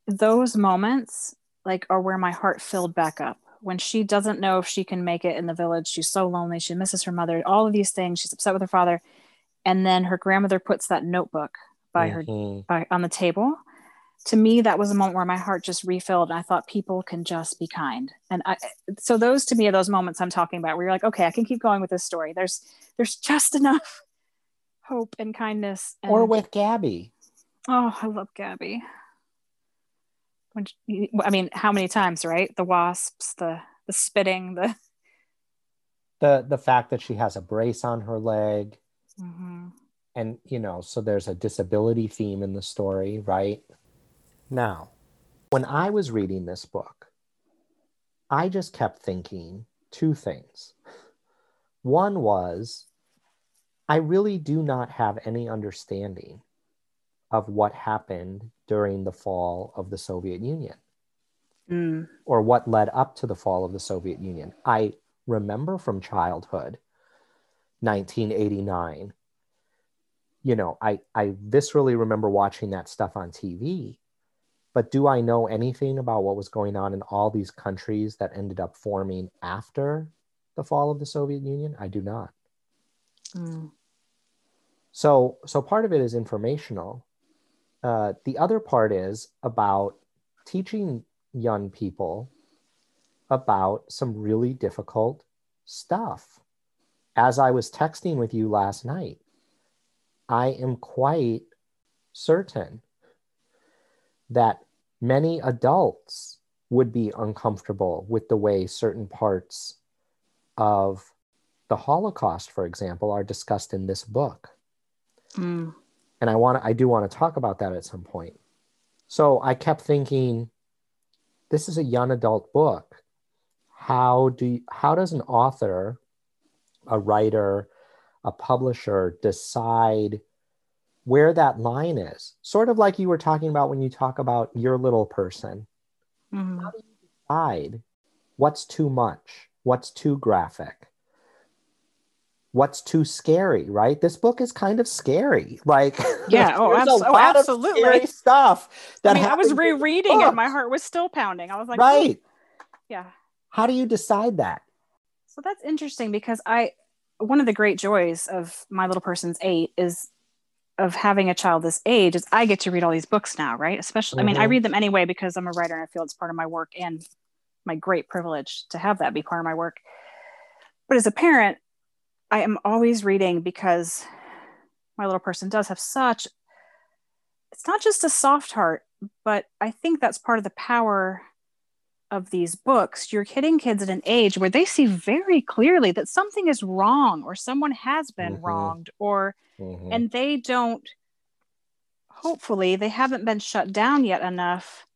S2: those moments like are where my heart filled back up when she doesn't know if she can make it in the village she's so lonely she misses her mother all of these things she's upset with her father and then her grandmother puts that notebook by mm-hmm. her by, on the table. To me that was a moment where my heart just refilled and i thought people can just be kind. And i so those to me are those moments i'm talking about where you're like okay i can keep going with this story. There's there's just enough hope and kindness and,
S1: or with gabby.
S2: Oh i love gabby. I mean, how many times, right? The wasps, the the spitting, the
S1: the the fact that she has a brace on her leg,
S2: mm-hmm.
S1: and you know, so there's a disability theme in the story, right? Now, when I was reading this book, I just kept thinking two things. One was, I really do not have any understanding of what happened during the fall of the Soviet Union
S2: mm.
S1: or what led up to the fall of the Soviet Union. I remember from childhood, 1989. You know, I, I viscerally remember watching that stuff on TV. But do I know anything about what was going on in all these countries that ended up forming after the fall of the Soviet Union? I do not.
S2: Mm.
S1: So, so part of it is informational, uh, the other part is about teaching young people about some really difficult stuff as I was texting with you last night, I am quite certain that many adults would be uncomfortable with the way certain parts of the Holocaust, for example, are discussed in this book. Mm. And I want I do want to talk about that at some point. So I kept thinking, this is a young adult book. How do you, how does an author, a writer, a publisher decide where that line is? Sort of like you were talking about when you talk about your little person. Mm-hmm. How do you decide what's too much, what's too graphic? what's too scary, right? This book is kind of scary. Like,
S2: yeah, oh, abso- oh absolutely.
S1: stuff that
S2: I, mean, I was rereading it. My heart was still pounding. I was like,
S1: right.
S2: Yeah.
S1: How do you decide that?
S2: So that's interesting because I, one of the great joys of my little person's eight is of having a child this age is I get to read all these books now, right? Especially, mm-hmm. I mean, I mm-hmm. read them anyway because I'm a writer and I feel it's part of my work and my great privilege to have that be part of my work. But as a parent, I am always reading because my little person does have such it's not just a soft heart, but I think that's part of the power of these books. You're hitting kids at an age where they see very clearly that something is wrong or someone has been mm-hmm. wronged or mm-hmm. and they don't hopefully they haven't been shut down yet enough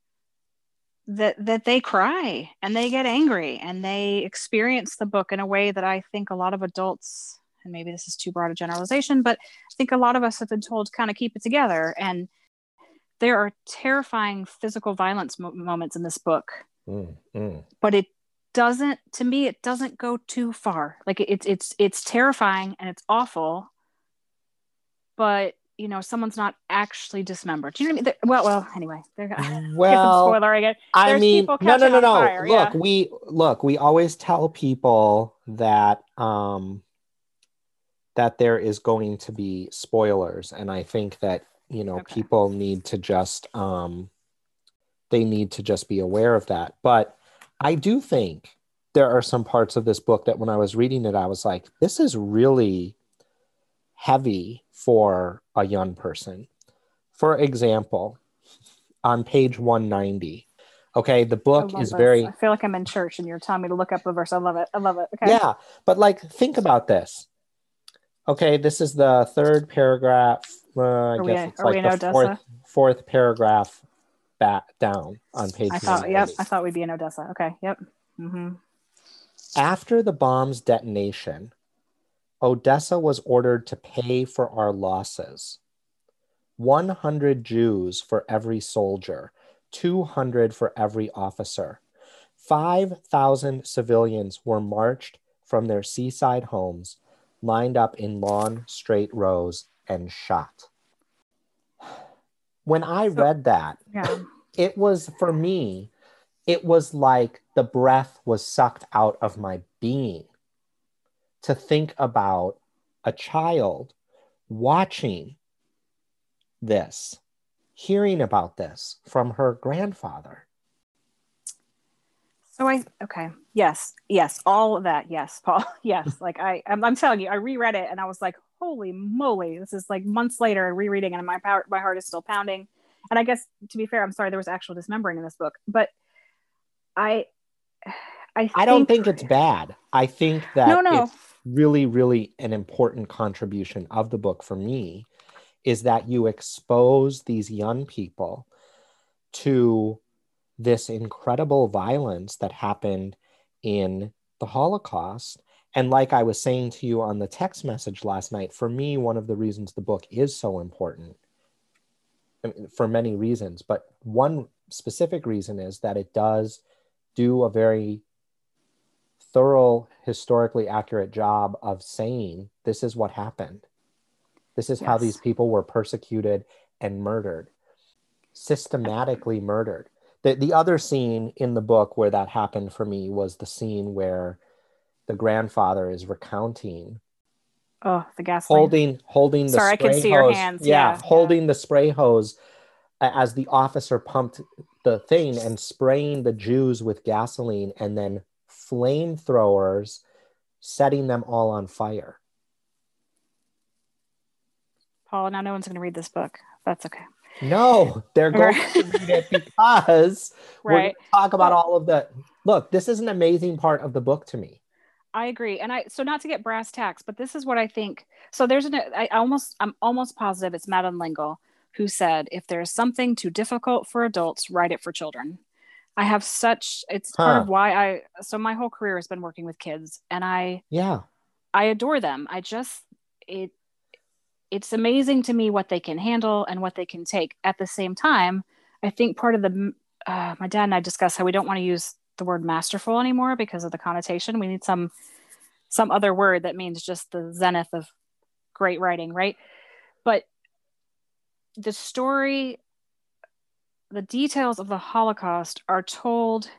S2: that that they cry and they get angry and they experience the book in a way that I think a lot of adults and maybe this is too broad a generalization but I think a lot of us have been told to kind of keep it together and there are terrifying physical violence mo- moments in this book mm, mm. but it doesn't to me it doesn't go too far like it's it's it's terrifying and it's awful but you know someone's not actually dismembered. Do you know what I mean? They're, well, well, anyway.
S1: well,
S2: spoiler again.
S1: I mean, no, no, no, no. Fire, look, yeah. we look. We always tell people that um that there is going to be spoilers, and I think that you know okay. people need to just um they need to just be aware of that. But I do think there are some parts of this book that when I was reading it, I was like, this is really heavy for a young person. For example, on page 190, okay, the book is
S2: this.
S1: very.
S2: I feel like I'm in church and you're telling me to look up a verse. I love it. I love it. Okay.
S1: Yeah, but like, think about this. Okay, this is the third paragraph. Uh, I are guess we, it's like the fourth, fourth paragraph back down on page.
S2: I thought, yep, I thought we'd be in Odessa. Okay, yep. Mm-hmm.
S1: After the bomb's detonation, Odessa was ordered to pay for our losses. 100 Jews for every soldier, 200 for every officer. 5,000 civilians were marched from their seaside homes, lined up in long, straight rows, and shot. When I so, read that, yeah. it was for me, it was like the breath was sucked out of my being to think about a child watching this, hearing about this from her grandfather.
S2: So I okay, yes, yes, all of that, yes, Paul, yes. like I, I'm, I'm, telling you, I reread it and I was like, holy moly, this is like months later rereading, and my power, my heart is still pounding. And I guess to be fair, I'm sorry there was actual dismembering in this book, but I, I, think,
S1: I don't think it's bad. I think that no, no really, really an important contribution of the book for me is that you expose these young people to this incredible violence that happened in the Holocaust. And like I was saying to you on the text message last night, for me, one of the reasons the book is so important, I mean, for many reasons, but one specific reason is that it does do a very thorough, historically accurate job of saying this is what happened. This is yes. how these people were persecuted and murdered, systematically murdered. The, the other scene in the book where that happened for me was the scene where the grandfather is recounting
S2: Oh, the gas.
S1: Holding, holding the
S2: Sorry,
S1: spray
S2: I can see
S1: hose.
S2: your hands.
S1: Yeah,
S2: yeah
S1: holding
S2: yeah.
S1: the spray hose as the officer pumped the thing and spraying the Jews with gasoline and then flamethrowers setting them all on fire.
S2: Paul, now no one's going to read this book. That's okay.
S1: No, they're going to read it because right. we're going to talk about all of the. Look, this is an amazing part of the book to me.
S2: I agree, and I so not to get brass tacks, but this is what I think. So there's an I almost I'm almost positive it's Madeleine L'Engle who said, "If there is something too difficult for adults, write it for children." I have such it's huh. part of why I so my whole career has been working with kids, and I
S1: yeah
S2: I adore them. I just it it's amazing to me what they can handle and what they can take. At the same time, I think part of the uh, my dad and I discussed how we don't want to use the word masterful anymore because of the connotation. We need some some other word that means just the zenith of great writing, right? But the story, the details of the Holocaust are told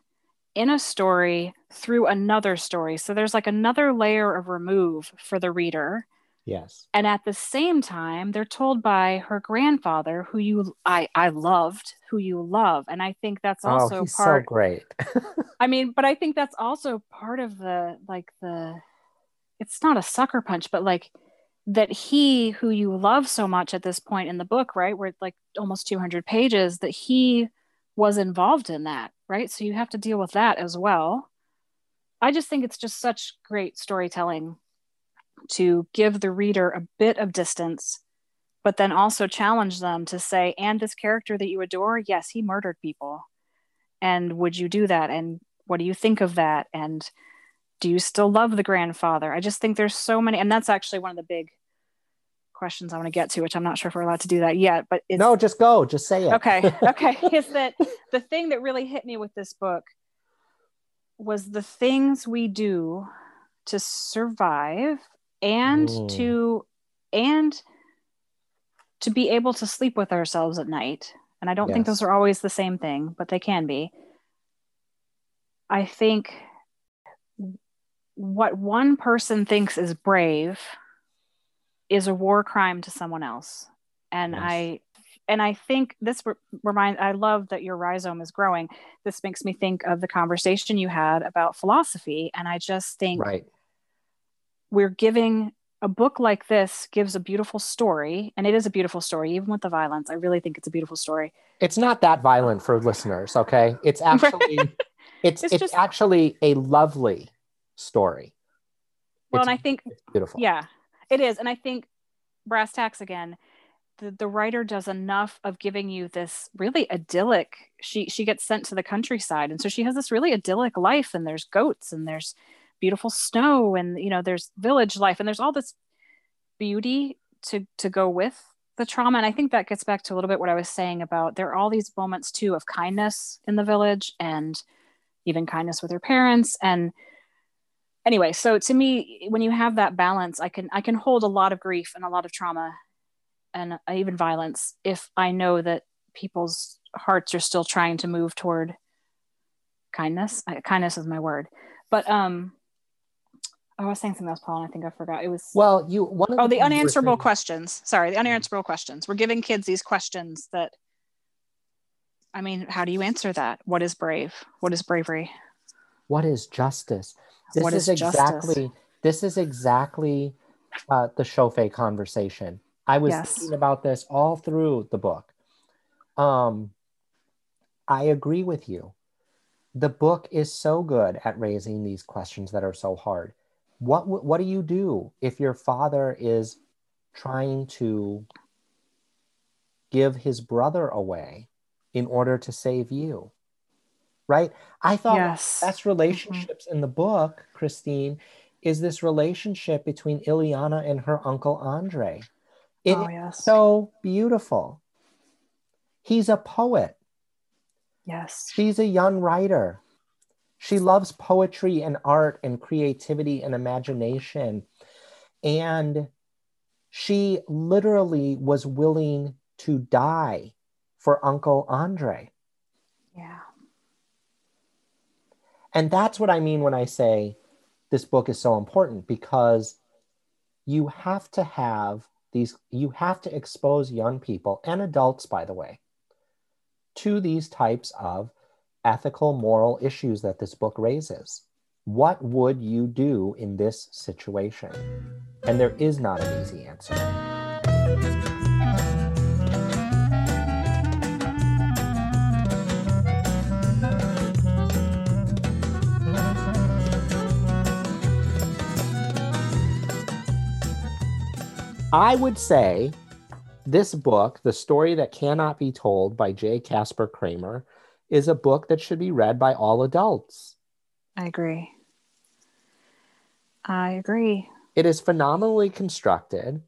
S2: in a story through another story. So there's like another layer of remove for the reader
S1: Yes.
S2: And at the same time, they're told by her grandfather, who you I I loved, who you love, and I think that's oh, also
S1: oh, he's
S2: part.
S1: So great.
S2: I mean, but I think that's also part of the like the. It's not a sucker punch, but like that he who you love so much at this point in the book, right? Where like almost 200 pages, that he was involved in that, right? So you have to deal with that as well. I just think it's just such great storytelling to give the reader a bit of distance, but then also challenge them to say, and this character that you adore, yes, he murdered people. And would you do that? And what do you think of that? And do you still love the grandfather? I just think there's so many, and that's actually one of the big questions I want to get to, which I'm not sure if we're allowed to do that yet. But
S1: no, just go, just say it.
S2: Okay, okay. is that the thing that really hit me with this book was the things we do to survive and mm. to and to be able to sleep with ourselves at night and i don't yes. think those are always the same thing but they can be i think what one person thinks is brave is a war crime to someone else and yes. i and i think this re- remind i love that your rhizome is growing this makes me think of the conversation you had about philosophy and i just think
S1: right
S2: we're giving a book like this gives a beautiful story and it is a beautiful story even with the violence. I really think it's a beautiful story.
S1: It's not that violent for listeners okay? It's actually it's it's, it's just, actually a lovely story.
S2: Well
S1: it's,
S2: and i think
S1: beautiful.
S2: Yeah it is. And i think brass tacks again the, the writer does enough of giving you this really idyllic she she gets sent to the countryside and so she has this really idyllic life and there's goats and there's beautiful snow and you know there's village life and there's all this beauty to to go with the trauma. And i think that gets back to a little bit what i was saying about there are all these moments too of kindness in the village and even kindness with her parents. And anyway so to me when you have that balance i can i can hold a lot of grief and a lot of trauma and even violence if i know that people's hearts are still trying to move toward kindness. Kindness is my word. But um I was saying something else, Paul, and I think I forgot. It was
S1: well, you one
S2: oh the, the unanswerable questions. Sorry, the unanswerable questions. We're giving kids these questions that. I mean, how do you answer that? What is brave? What is bravery?
S1: What is justice? This what is, is exactly justice? this is exactly uh, the Chauffé conversation. I was yes. thinking about this all through the book. Um, I agree with you. The book is so good at raising these questions that are so hard what what do you do if your father is trying to give his brother away in order to save you right i thought yes. best mm-hmm. relationships mm-hmm. in the book christine is this relationship between Ileana and her uncle Andre. It oh, yes. so beautiful. He's a poet.
S2: Yes.
S1: She's a young writer. She loves poetry and art and creativity and imagination. And she literally was willing to die for Uncle Andre.
S2: Yeah.
S1: And that's what I mean when I say this book is so important because you have to have these, you have to expose young people and adults, by the way, to these types of ethical, moral issues that this book raises. What would you do in this situation? And there is not an easy answer. I would say this book, The Story That Cannot Be Told by J. Kasper Kramer, is a book that should be read by all adults.
S2: I agree. I agree.
S1: It is phenomenally constructed.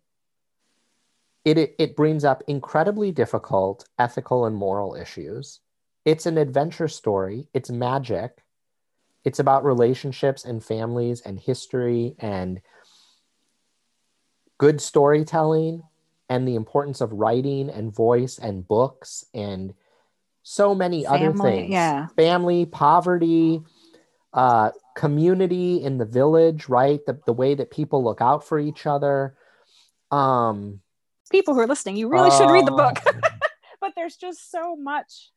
S1: It, it, it brings up incredibly difficult ethical and moral issues. It's an adventure story. It's magic. It's about relationships and families and history and good storytelling and the importance of writing and voice and books and so many Family, other things.
S2: Yeah.
S1: Family, poverty, uh, community in the village, right? The, the way that people look out for each other. Um,
S2: people who are listening, you really uh, should read the book. but there's just so much.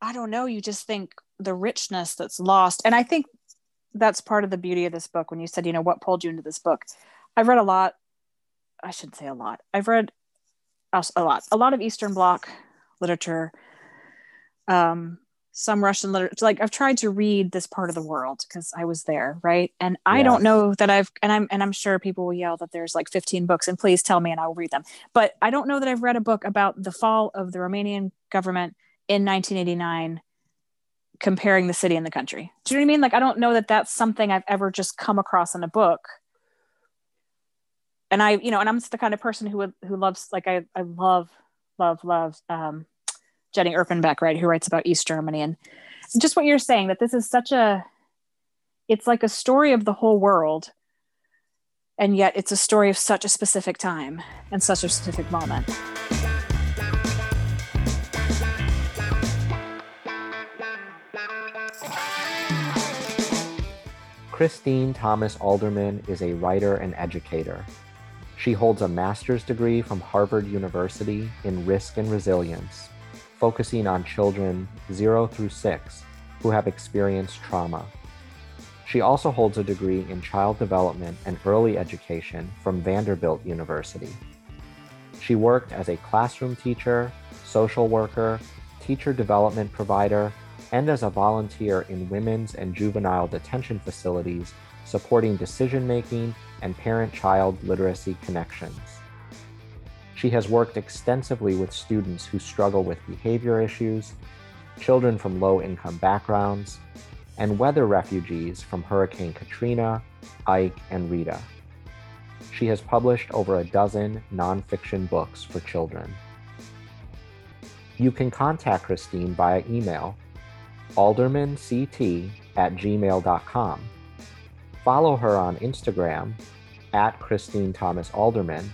S2: I don't know. You just think the richness that's lost. And I think that's part of the beauty of this book when you said, you know, what pulled you into this book. I've read a lot. I shouldn't say a lot. I've read a lot, a lot of Eastern Bloc literature. Um, some Russian literature. Like I've tried to read this part of the world because I was there, right? And I don't know that I've and I'm and I'm sure people will yell that there's like 15 books and please tell me and I will read them. But I don't know that I've read a book about the fall of the Romanian government in 1989 comparing the city and the country. Do you know what I mean? Like I don't know that that's something I've ever just come across in a book. And I, you know, and I'm the kind of person who would, who loves like I I love love love um Jenny Erpenbeck, right, who writes about East Germany, and just what you're saying that this is such a, it's like a story of the whole world, and yet it's a story of such a specific time and such a specific moment.
S1: Christine Thomas Alderman is a writer and educator. She holds a master's degree from Harvard University in risk and resilience focusing on children 0 through 6 who have experienced trauma. She also holds a degree in child development and early education from Vanderbilt University. She worked as a classroom teacher, social worker, teacher development provider, and as a volunteer in women's and juvenile detention facilities supporting decision making and parent child literacy connections. She has worked extensively with students who struggle with behavior issues, children from low income backgrounds, and weather refugees from Hurricane Katrina, Ike, and Rita. She has published over a dozen nonfiction books for children. You can contact Christine via email aldermanct at gmail.com. Follow her on Instagram at Christine Thomas Alderman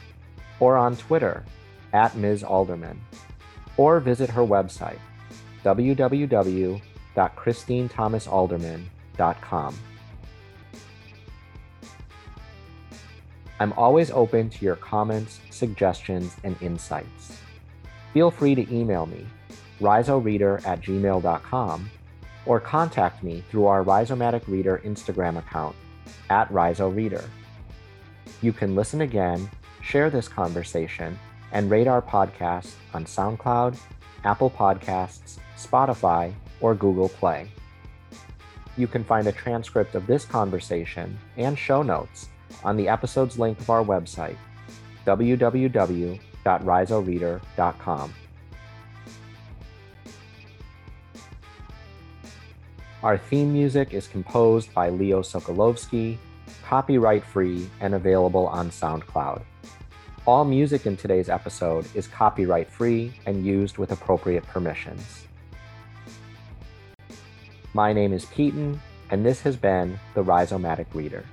S1: or on Twitter at Ms. Alderman, or visit her website, www.christinethomasalderman.com. I'm always open to your comments, suggestions, and insights. Feel free to email me, rhizoreader at gmail.com, or contact me through our Rhizomatic Reader Instagram account at rhizoreader. You can listen again share this conversation, and rate our podcast on SoundCloud, Apple Podcasts, Spotify, or Google Play. You can find a transcript of this conversation and show notes on the episode's link of our website, www.rhizoreader.com. Our theme music is composed by Leo Sokolovsky, copyright free, and available on SoundCloud. All music in today's episode is copyright free and used with appropriate permissions. My name is Keaton, and this has been the Rhizomatic Reader.